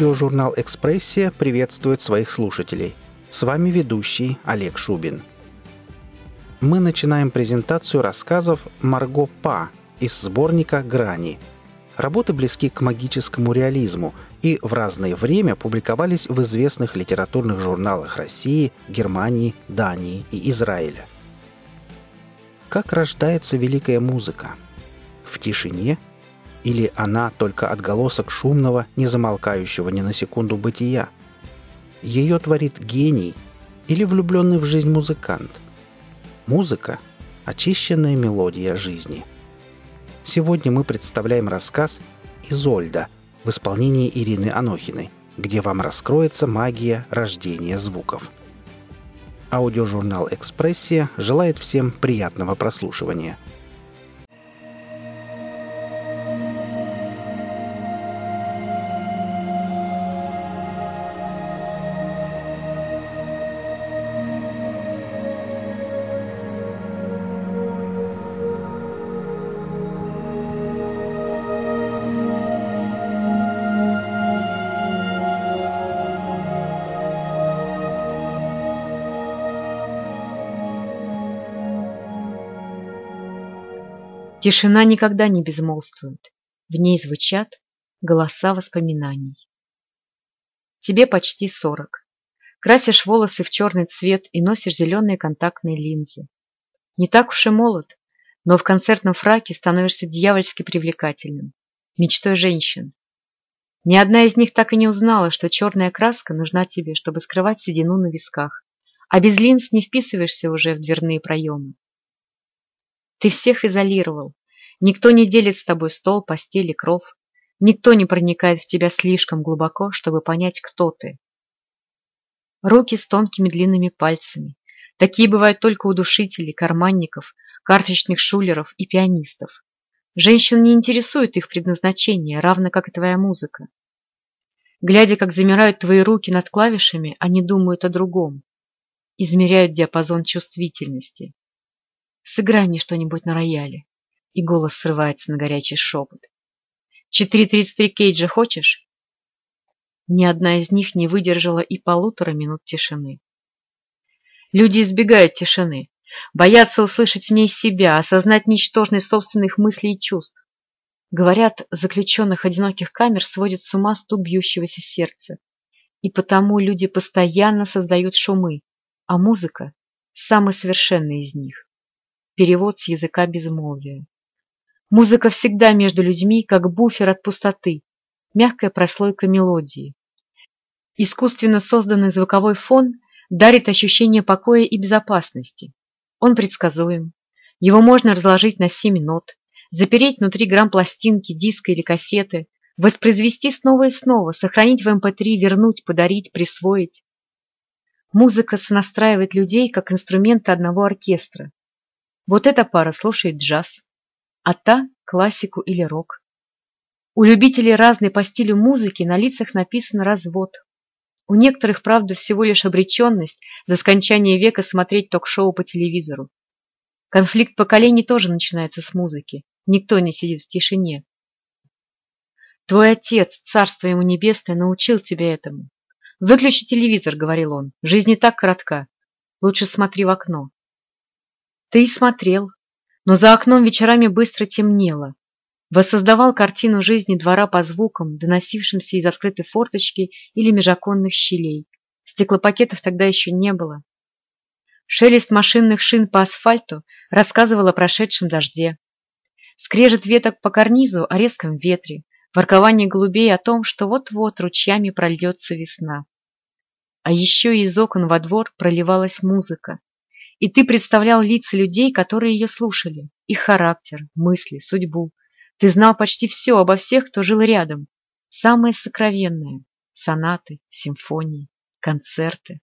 Аудиожурнал «Экспрессия» приветствует своих слушателей. С вами ведущий Олег Шубин. Мы начинаем презентацию рассказов Марго Па из сборника «Грани». Работы близки к магическому реализму и в разное время публиковались в известных литературных журналах России, Германии, Дании и Израиля. Как рождается великая музыка? В тишине – или она только отголосок шумного, не замолкающего ни на секунду бытия? Ее творит гений или влюбленный в жизнь музыкант? Музыка – очищенная мелодия жизни. Сегодня мы представляем рассказ «Изольда» в исполнении Ирины Анохиной, где вам раскроется магия рождения звуков. Аудиожурнал «Экспрессия» желает всем приятного прослушивания – Тишина никогда не безмолвствует. В ней звучат голоса воспоминаний. Тебе почти сорок. Красишь волосы в черный цвет и носишь зеленые контактные линзы. Не так уж и молод, но в концертном фраке становишься дьявольски привлекательным. Мечтой женщин. Ни одна из них так и не узнала, что черная краска нужна тебе, чтобы скрывать седину на висках, а без линз не вписываешься уже в дверные проемы. Ты всех изолировал. Никто не делит с тобой стол, постель и кров. Никто не проникает в тебя слишком глубоко, чтобы понять, кто ты. Руки с тонкими длинными пальцами. Такие бывают только у душителей, карманников, карточных шулеров и пианистов. Женщин не интересует их предназначение, равно как и твоя музыка. Глядя, как замирают твои руки над клавишами, они думают о другом. Измеряют диапазон чувствительности. Сыграй мне что-нибудь на рояле. И голос срывается на горячий шепот. Четыре тридцать три Кейджа хочешь? Ни одна из них не выдержала и полутора минут тишины. Люди избегают тишины, боятся услышать в ней себя, осознать ничтожность собственных мыслей и чувств. Говорят, заключенных одиноких камер сводит с ума стук бьющегося сердца. И потому люди постоянно создают шумы, а музыка – самый совершенный из них. Перевод с языка безмолвия. Музыка всегда между людьми, как буфер от пустоты, мягкая прослойка мелодии. Искусственно созданный звуковой фон дарит ощущение покоя и безопасности. Он предсказуем. Его можно разложить на семь нот, запереть внутри грамм пластинки, диска или кассеты, воспроизвести снова и снова, сохранить в MP3, эм вернуть, подарить, присвоить. Музыка сонастраивает людей, как инструменты одного оркестра. Вот эта пара слушает джаз, а та – классику или рок. У любителей разной по стилю музыки на лицах написан развод. У некоторых, правда, всего лишь обреченность до скончания века смотреть ток-шоу по телевизору. Конфликт поколений тоже начинается с музыки. Никто не сидит в тишине. Твой отец, царство ему небесное, научил тебя этому. «Выключи телевизор», — говорил он. «Жизнь не так коротка. Лучше смотри в окно». Ты и смотрел, но за окном вечерами быстро темнело. Воссоздавал картину жизни двора по звукам, доносившимся из открытой форточки или межоконных щелей. Стеклопакетов тогда еще не было. Шелест машинных шин по асфальту рассказывал о прошедшем дожде. Скрежет веток по карнизу о резком ветре, воркование голубей о том, что вот-вот ручьями прольется весна. А еще из окон во двор проливалась музыка, и ты представлял лица людей, которые ее слушали, их характер, мысли, судьбу. Ты знал почти все обо всех, кто жил рядом. Самое сокровенное – сонаты, симфонии, концерты.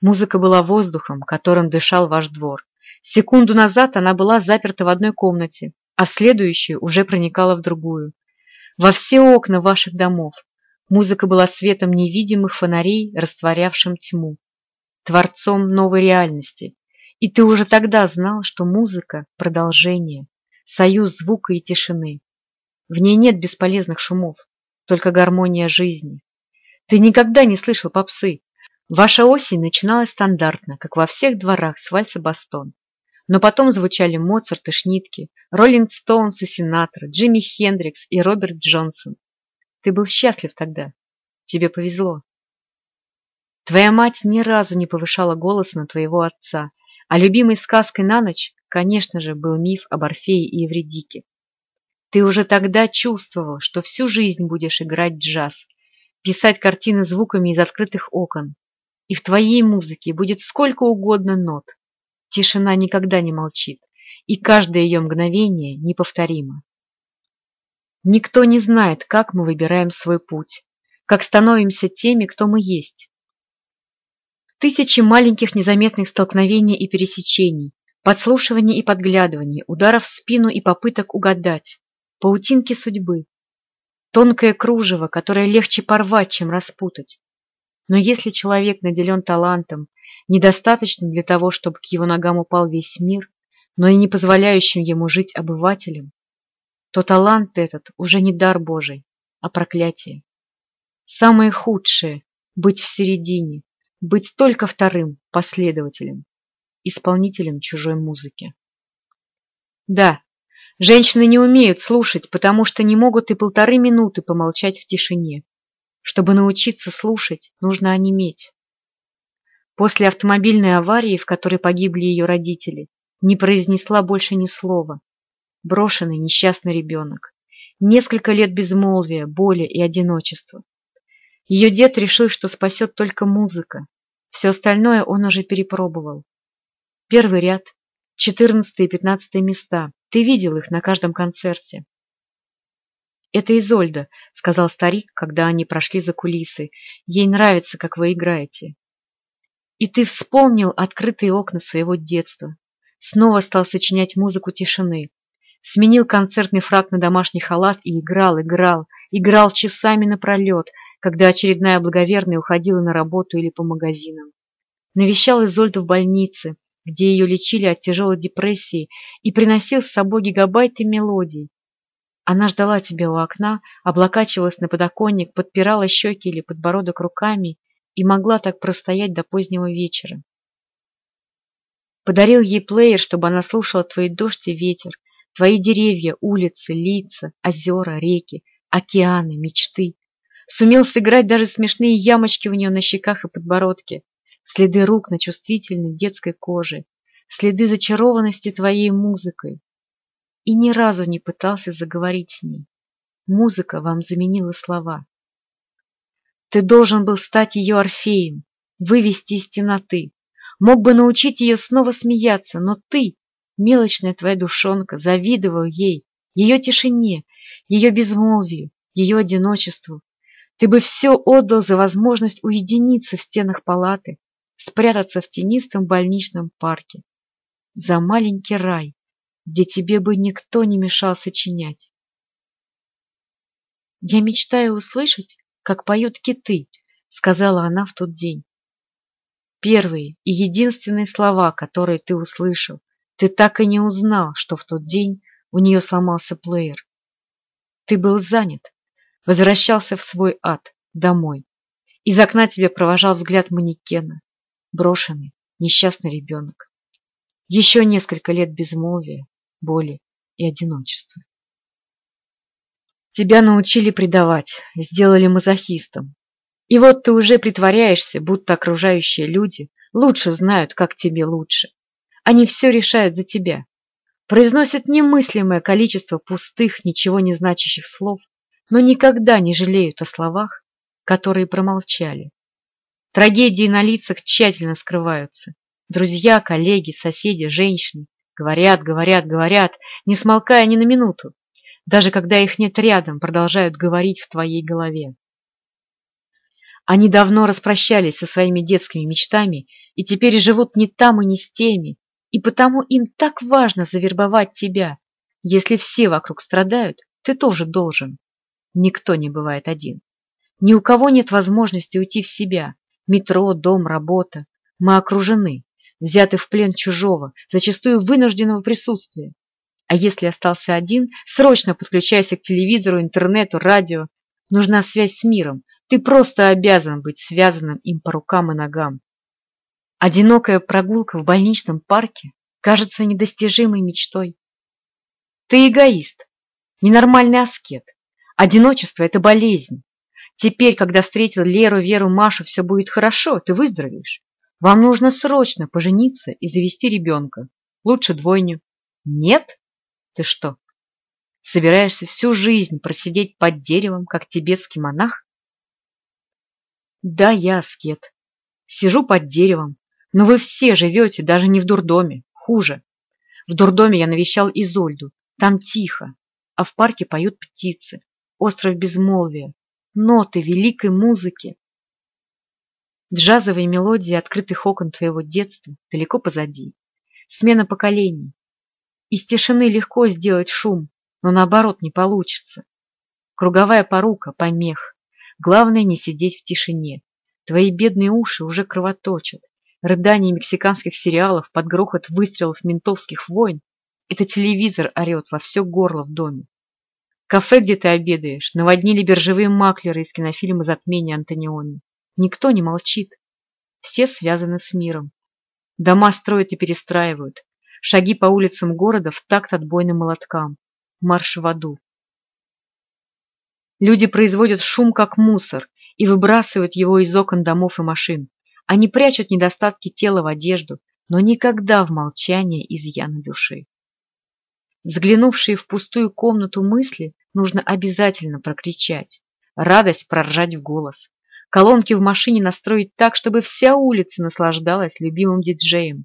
Музыка была воздухом, которым дышал ваш двор. Секунду назад она была заперта в одной комнате, а следующую уже проникала в другую. Во все окна ваших домов музыка была светом невидимых фонарей, растворявшим тьму творцом новой реальности. И ты уже тогда знал, что музыка – продолжение, союз звука и тишины. В ней нет бесполезных шумов. только гармония жизни. Ты никогда не слышал попсы. Ваша осень начиналась стандартно, как во всех дворах с вальса Бастон. Но потом звучали Моцарт и Шнитке, Роллинг Стоунс и Синатра, Джимми Хендрикс и Роберт Джонсон. Ты был счастлив тогда. Тебе повезло. Твоя мать ни разу не повышала голос на твоего отца, а любимой сказкой на ночь, конечно же, был миф об Орфее и Евредике. Ты уже тогда чувствовал, что всю жизнь будешь играть джаз, писать картины звуками из открытых окон. И в твоей музыке будет сколько угодно нот. Тишина никогда не молчит, и каждое ее мгновение неповторимо. Никто не знает, как мы выбираем свой путь, как становимся теми, кто мы есть. Тысячи маленьких незаметных столкновений и пересечений, подслушиваний и подглядываний, ударов в спину и попыток угадать, паутинки судьбы, тонкое кружево, которое легче порвать, чем распутать. Но если человек наделен талантом, недостаточным для того, чтобы к его ногам упал весь мир, но и не позволяющим ему жить обывателем, то талант этот уже не дар Божий, а проклятие. Самое худшее — быть в середине, быть только вторым последователем, исполнителем чужой музыки. Да, женщины не умеют слушать, потому что не могут и полторы минуты помолчать в тишине. Чтобы научиться слушать, нужно онеметь. После автомобильной аварии, в которой погибли ее родители, не произнесла больше ни слова. Брошенный несчастный ребенок. Несколько лет безмолвия, боли и одиночества. Ее дед решил, что спасет только музыка. Все остальное он уже перепробовал. Первый ряд, четырнадцатый и пятнадцатый места. Ты видел их на каждом концерте. «Это Изольда», — сказал старик, когда они прошли за кулисы. «Ей нравится, как вы играете». И ты вспомнил открытые окна своего детства. Снова стал сочинять музыку тишины. Сменил концертный фраг на домашний халат и играл, играл, играл часами напролет, когда очередная благоверная уходила на работу или по магазинам. Навещал Изольду в больнице, где ее лечили от тяжелой депрессии, и приносил с собой гигабайты мелодий, она ждала тебя у окна, облокачивалась на подоконник, подпирала щеки или подбородок руками и могла так простоять до позднего вечера. Подарил ей плеер, чтобы она слушала твои дождь и ветер, твои деревья, улицы, лица, озера, реки, океаны, мечты. Сумел сыграть даже смешные ямочки у нее на щеках и подбородке, следы рук на чувствительной детской коже, следы зачарованности твоей музыкой, и ни разу не пытался заговорить с ней. Музыка вам заменила слова. Ты должен был стать ее Орфеем, вывести из темноты. Мог бы научить ее снова смеяться, но ты, мелочная твоя душонка, завидовал ей, ее тишине, ее безмолвию, ее одиночеству. Ты бы все отдал за возможность уединиться в стенах палаты, спрятаться в тенистом больничном парке. За маленький рай, где тебе бы никто не мешал сочинять. «Я мечтаю услышать, как поют киты», — сказала она в тот день. Первые и единственные слова, которые ты услышал, ты так и не узнал, что в тот день у нее сломался плеер. Ты был занят, возвращался в свой ад, домой. Из окна тебя провожал взгляд манекена, брошенный, несчастный ребенок. Еще несколько лет безмолвия, боли и одиночества. Тебя научили предавать, сделали мазохистом. И вот ты уже притворяешься, будто окружающие люди лучше знают, как тебе лучше. Они все решают за тебя. Произносят немыслимое количество пустых, ничего не значащих слов, но никогда не жалеют о словах, которые промолчали. Трагедии на лицах тщательно скрываются. Друзья, коллеги, соседи, женщины Говорят, говорят, говорят, не смолкая ни на минуту. Даже когда их нет рядом, продолжают говорить в твоей голове. Они давно распрощались со своими детскими мечтами и теперь живут не там и не с теми, и потому им так важно завербовать тебя. Если все вокруг страдают, ты тоже должен. Никто не бывает один. Ни у кого нет возможности уйти в себя. Метро, дом, работа. Мы окружены взяты в плен чужого, зачастую вынужденного присутствия. А если остался один, срочно подключайся к телевизору, интернету, радио. Нужна связь с миром. Ты просто обязан быть связанным им по рукам и ногам. Одинокая прогулка в больничном парке кажется недостижимой мечтой. Ты эгоист, ненормальный аскет. Одиночество – это болезнь. Теперь, когда встретил Леру, Веру, Машу, все будет хорошо, ты выздоровеешь. Вам нужно срочно пожениться и завести ребенка. Лучше двойню. Нет? Ты что, собираешься всю жизнь просидеть под деревом, как тибетский монах? Да, я аскет. Сижу под деревом, но вы все живете даже не в дурдоме, хуже. В дурдоме я навещал Изольду, там тихо, а в парке поют птицы, остров безмолвия, ноты великой музыки. Джазовые мелодии открытых окон твоего детства далеко позади. Смена поколений. Из тишины легко сделать шум, но наоборот не получится. Круговая порука, помех. Главное не сидеть в тишине. Твои бедные уши уже кровоточат. Рыдание мексиканских сериалов под грохот выстрелов ментовских войн. Это телевизор орет во все горло в доме. Кафе, где ты обедаешь, наводнили биржевые маклеры из кинофильма «Затмение Антониони». Никто не молчит. Все связаны с миром. Дома строят и перестраивают. Шаги по улицам города в такт отбойным молоткам. Марш в аду. Люди производят шум, как мусор, и выбрасывают его из окон домов и машин. Они прячут недостатки тела в одежду, но никогда в молчание изъяны души. Взглянувшие в пустую комнату мысли нужно обязательно прокричать, радость проржать в голос, Колонки в машине настроить так, чтобы вся улица наслаждалась любимым диджеем.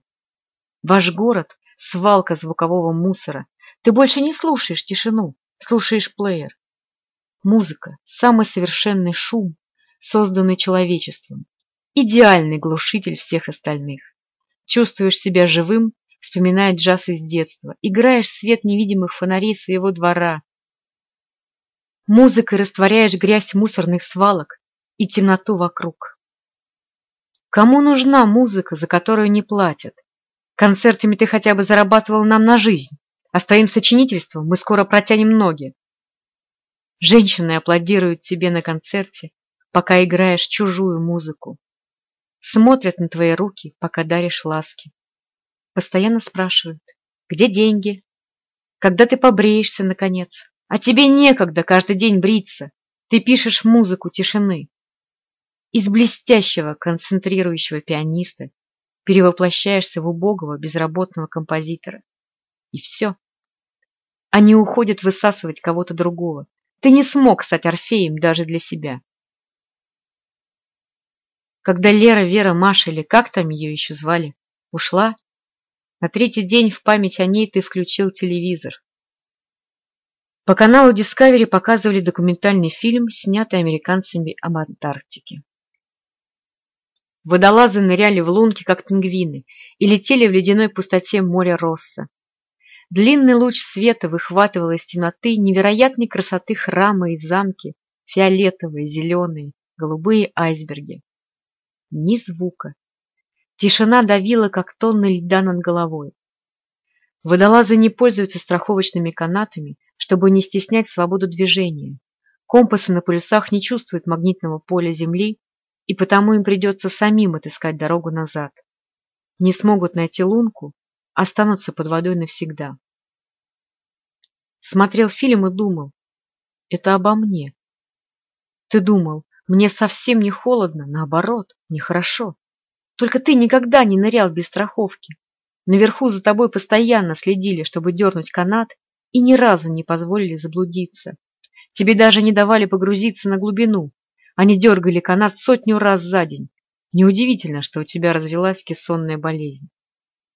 Ваш город — свалка звукового мусора. Ты больше не слушаешь тишину, слушаешь плеер. Музыка — самый совершенный шум, созданный человечеством. Идеальный глушитель всех остальных. Чувствуешь себя живым, вспоминая джаз из детства, играешь свет невидимых фонарей своего двора. Музыкой растворяешь грязь мусорных свалок, и темноту вокруг. Кому нужна музыка, за которую не платят? Концертами ты хотя бы зарабатывал нам на жизнь, а с твоим сочинительством мы скоро протянем ноги. Женщины аплодируют тебе на концерте, пока играешь чужую музыку. Смотрят на твои руки, пока даришь ласки. Постоянно спрашивают, где деньги? Когда ты побреешься, наконец? А тебе некогда каждый день бриться. Ты пишешь музыку тишины из блестящего концентрирующего пианиста перевоплощаешься в убогого безработного композитора. И все. Они уходят высасывать кого-то другого. Ты не смог стать Орфеем даже для себя. Когда Лера, Вера, Маша или как там ее еще звали, ушла, на третий день в память о ней ты включил телевизор. По каналу Discovery показывали документальный фильм, снятый американцами об Антарктике. Водолазы ныряли в лунки, как пингвины, и летели в ледяной пустоте моря Росса. Длинный луч света выхватывал из темноты невероятной красоты храмы и замки, фиолетовые, зеленые, голубые айсберги. Ни звука. Тишина давила, как тонны льда над головой. Водолазы не пользуются страховочными канатами, чтобы не стеснять свободу движения. Компасы на полюсах не чувствуют магнитного поля Земли и потому им придется самим отыскать дорогу назад. Не смогут найти лунку, останутся под водой навсегда. Смотрел фильм и думал, это обо мне. Ты думал, мне совсем не холодно, наоборот, нехорошо. Только ты никогда не нырял без страховки. Наверху за тобой постоянно следили, чтобы дернуть канат, и ни разу не позволили заблудиться. Тебе даже не давали погрузиться на глубину, они дергали канат сотню раз за день. Неудивительно, что у тебя развелась кессонная болезнь.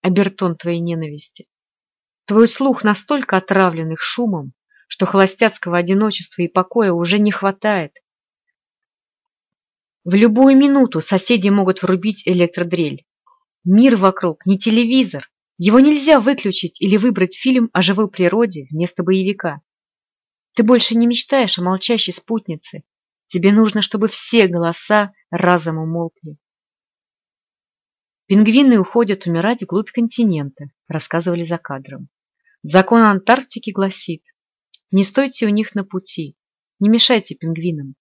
Обертон твоей ненависти. Твой слух настолько отравлен их шумом, что холостяцкого одиночества и покоя уже не хватает. В любую минуту соседи могут врубить электродрель. Мир вокруг не телевизор. Его нельзя выключить или выбрать фильм о живой природе вместо боевика. Ты больше не мечтаешь о молчащей спутнице, Тебе нужно, чтобы все голоса разом умолкли. Пингвины уходят умирать вглубь континента, рассказывали за кадром. Закон Антарктики гласит, не стойте у них на пути. Не мешайте пингвинам.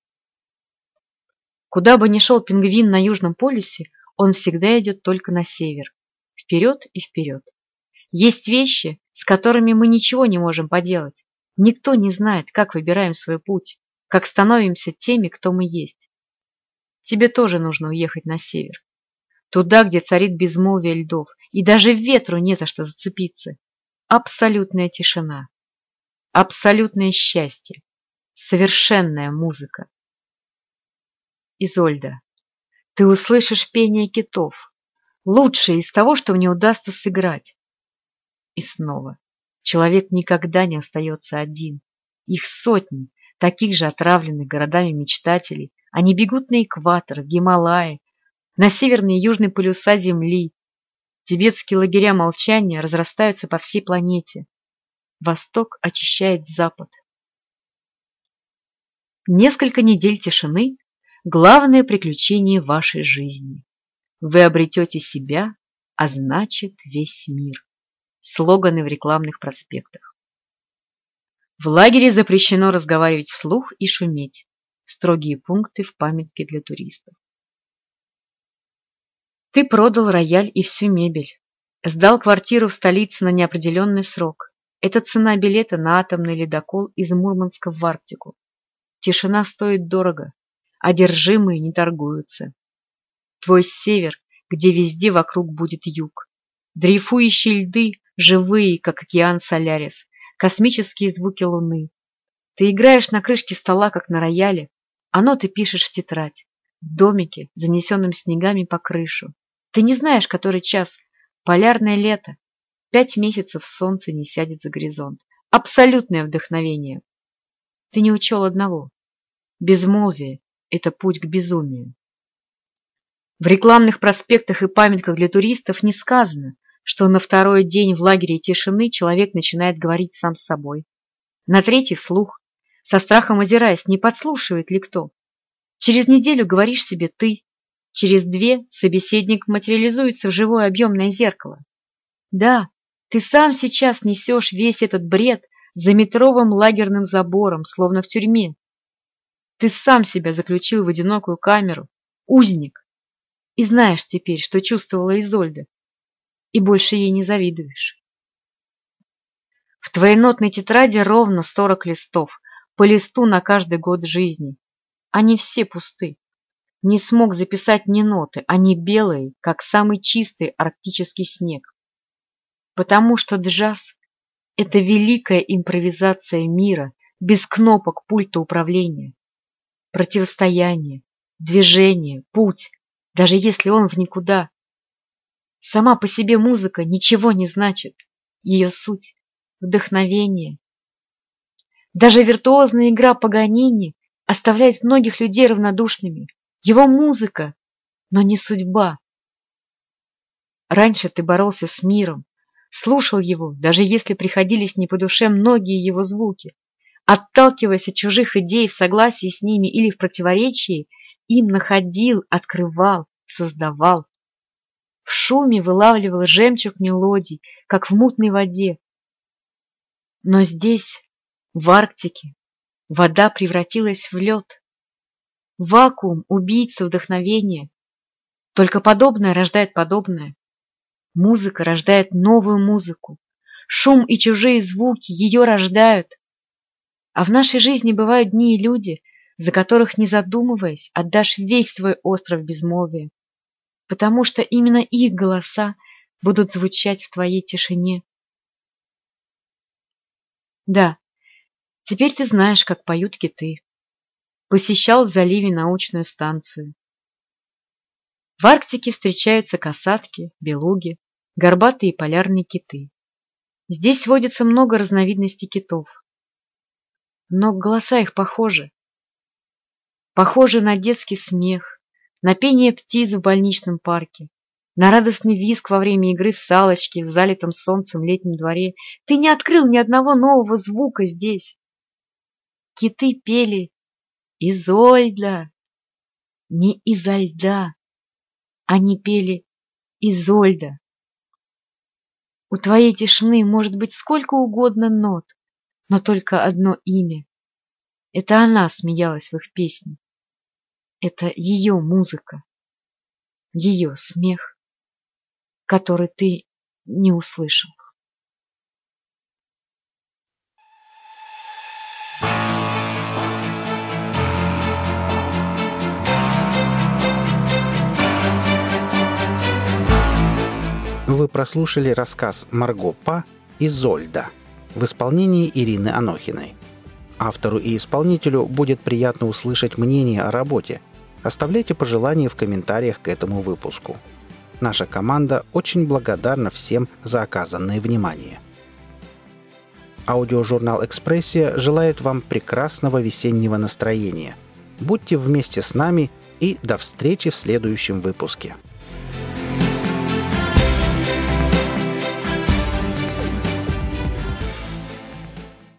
Куда бы ни шел пингвин на Южном полюсе, он всегда идет только на север. Вперед и вперед. Есть вещи, с которыми мы ничего не можем поделать. Никто не знает, как выбираем свой путь, как становимся теми, кто мы есть. Тебе тоже нужно уехать на север. Туда, где царит безмолвие льдов, и даже ветру не за что зацепиться. Абсолютная тишина. Абсолютное счастье. Совершенная музыка. Изольда, ты услышишь пение китов. Лучшее из того, что мне удастся сыграть. И снова. Человек никогда не остается один. Их сотни, таких же отравленных городами мечтателей. Они бегут на экватор, в Гималаи, на северные и южные полюса Земли. Тибетские лагеря молчания разрастаются по всей планете. Восток очищает Запад. Несколько недель тишины – главное приключение вашей жизни. Вы обретете себя, а значит весь мир. Слоганы в рекламных проспектах. В лагере запрещено разговаривать вслух и шуметь. Строгие пункты в памятке для туристов. Ты продал рояль и всю мебель. Сдал квартиру в столице на неопределенный срок. Это цена билета на атомный ледокол из Мурманска в Арктику. Тишина стоит дорого. Одержимые не торгуются. Твой север, где везде вокруг будет юг. Дрейфующие льды, живые, как океан Солярис. Космические звуки луны. Ты играешь на крышке стола, как на рояле. Оно ты пишешь в тетрадь. В домике, занесенном снегами по крышу. Ты не знаешь, который час. Полярное лето. Пять месяцев солнце не сядет за горизонт. Абсолютное вдохновение. Ты не учел одного. Безмолвие – это путь к безумию. В рекламных проспектах и памятках для туристов не сказано, что на второй день в лагере тишины человек начинает говорить сам с собой. На третий вслух, со страхом озираясь, не подслушивает ли кто. Через неделю говоришь себе ты, Через две собеседник материализуется в живое объемное зеркало. Да, ты сам сейчас несешь весь этот бред за метровым лагерным забором, словно в тюрьме. Ты сам себя заключил в одинокую камеру, узник, и знаешь теперь, что чувствовала Изольда, и больше ей не завидуешь. В твоей нотной тетради ровно сорок листов, по листу на каждый год жизни. Они все пусты не смог записать ни ноты, они белые, как самый чистый арктический снег. Потому что джаз — это великая импровизация мира, без кнопок пульта управления. Противостояние, движение, путь, даже если он в никуда. Сама по себе музыка ничего не значит, ее суть — вдохновение. Даже виртуозная игра Паганини оставляет многих людей равнодушными его музыка, но не судьба. Раньше ты боролся с миром, слушал его, даже если приходились не по душе многие его звуки. Отталкиваясь от чужих идей в согласии с ними или в противоречии, им находил, открывал, создавал. В шуме вылавливал жемчуг мелодий, как в мутной воде. Но здесь, в Арктике, вода превратилась в лед. Вакуум, убийца, вдохновение. Только подобное рождает подобное. Музыка рождает новую музыку. Шум и чужие звуки ее рождают. А в нашей жизни бывают дни и люди, за которых, не задумываясь, отдашь весь свой остров безмолвия, потому что именно их голоса будут звучать в твоей тишине. Да, теперь ты знаешь, как поют киты посещал в заливе научную станцию. В Арктике встречаются касатки, белуги, горбатые полярные киты. Здесь водится много разновидностей китов. Но голоса их похожи. Похожи на детский смех, на пение птиц в больничном парке, на радостный визг во время игры в салочки в залитом солнцем летнем дворе. Ты не открыл ни одного нового звука здесь. Киты пели Изольда! Не изо льда. Они пели Изольда. У твоей тишины может быть сколько угодно нот, но только одно имя. Это она смеялась в их песне. Это ее музыка, ее смех, который ты не услышал. Вы прослушали рассказ Марго Па «Изольда» в исполнении Ирины Анохиной. Автору и исполнителю будет приятно услышать мнение о работе. Оставляйте пожелания в комментариях к этому выпуску. Наша команда очень благодарна всем за оказанное внимание. Аудиожурнал «Экспрессия» желает вам прекрасного весеннего настроения. Будьте вместе с нами и до встречи в следующем выпуске.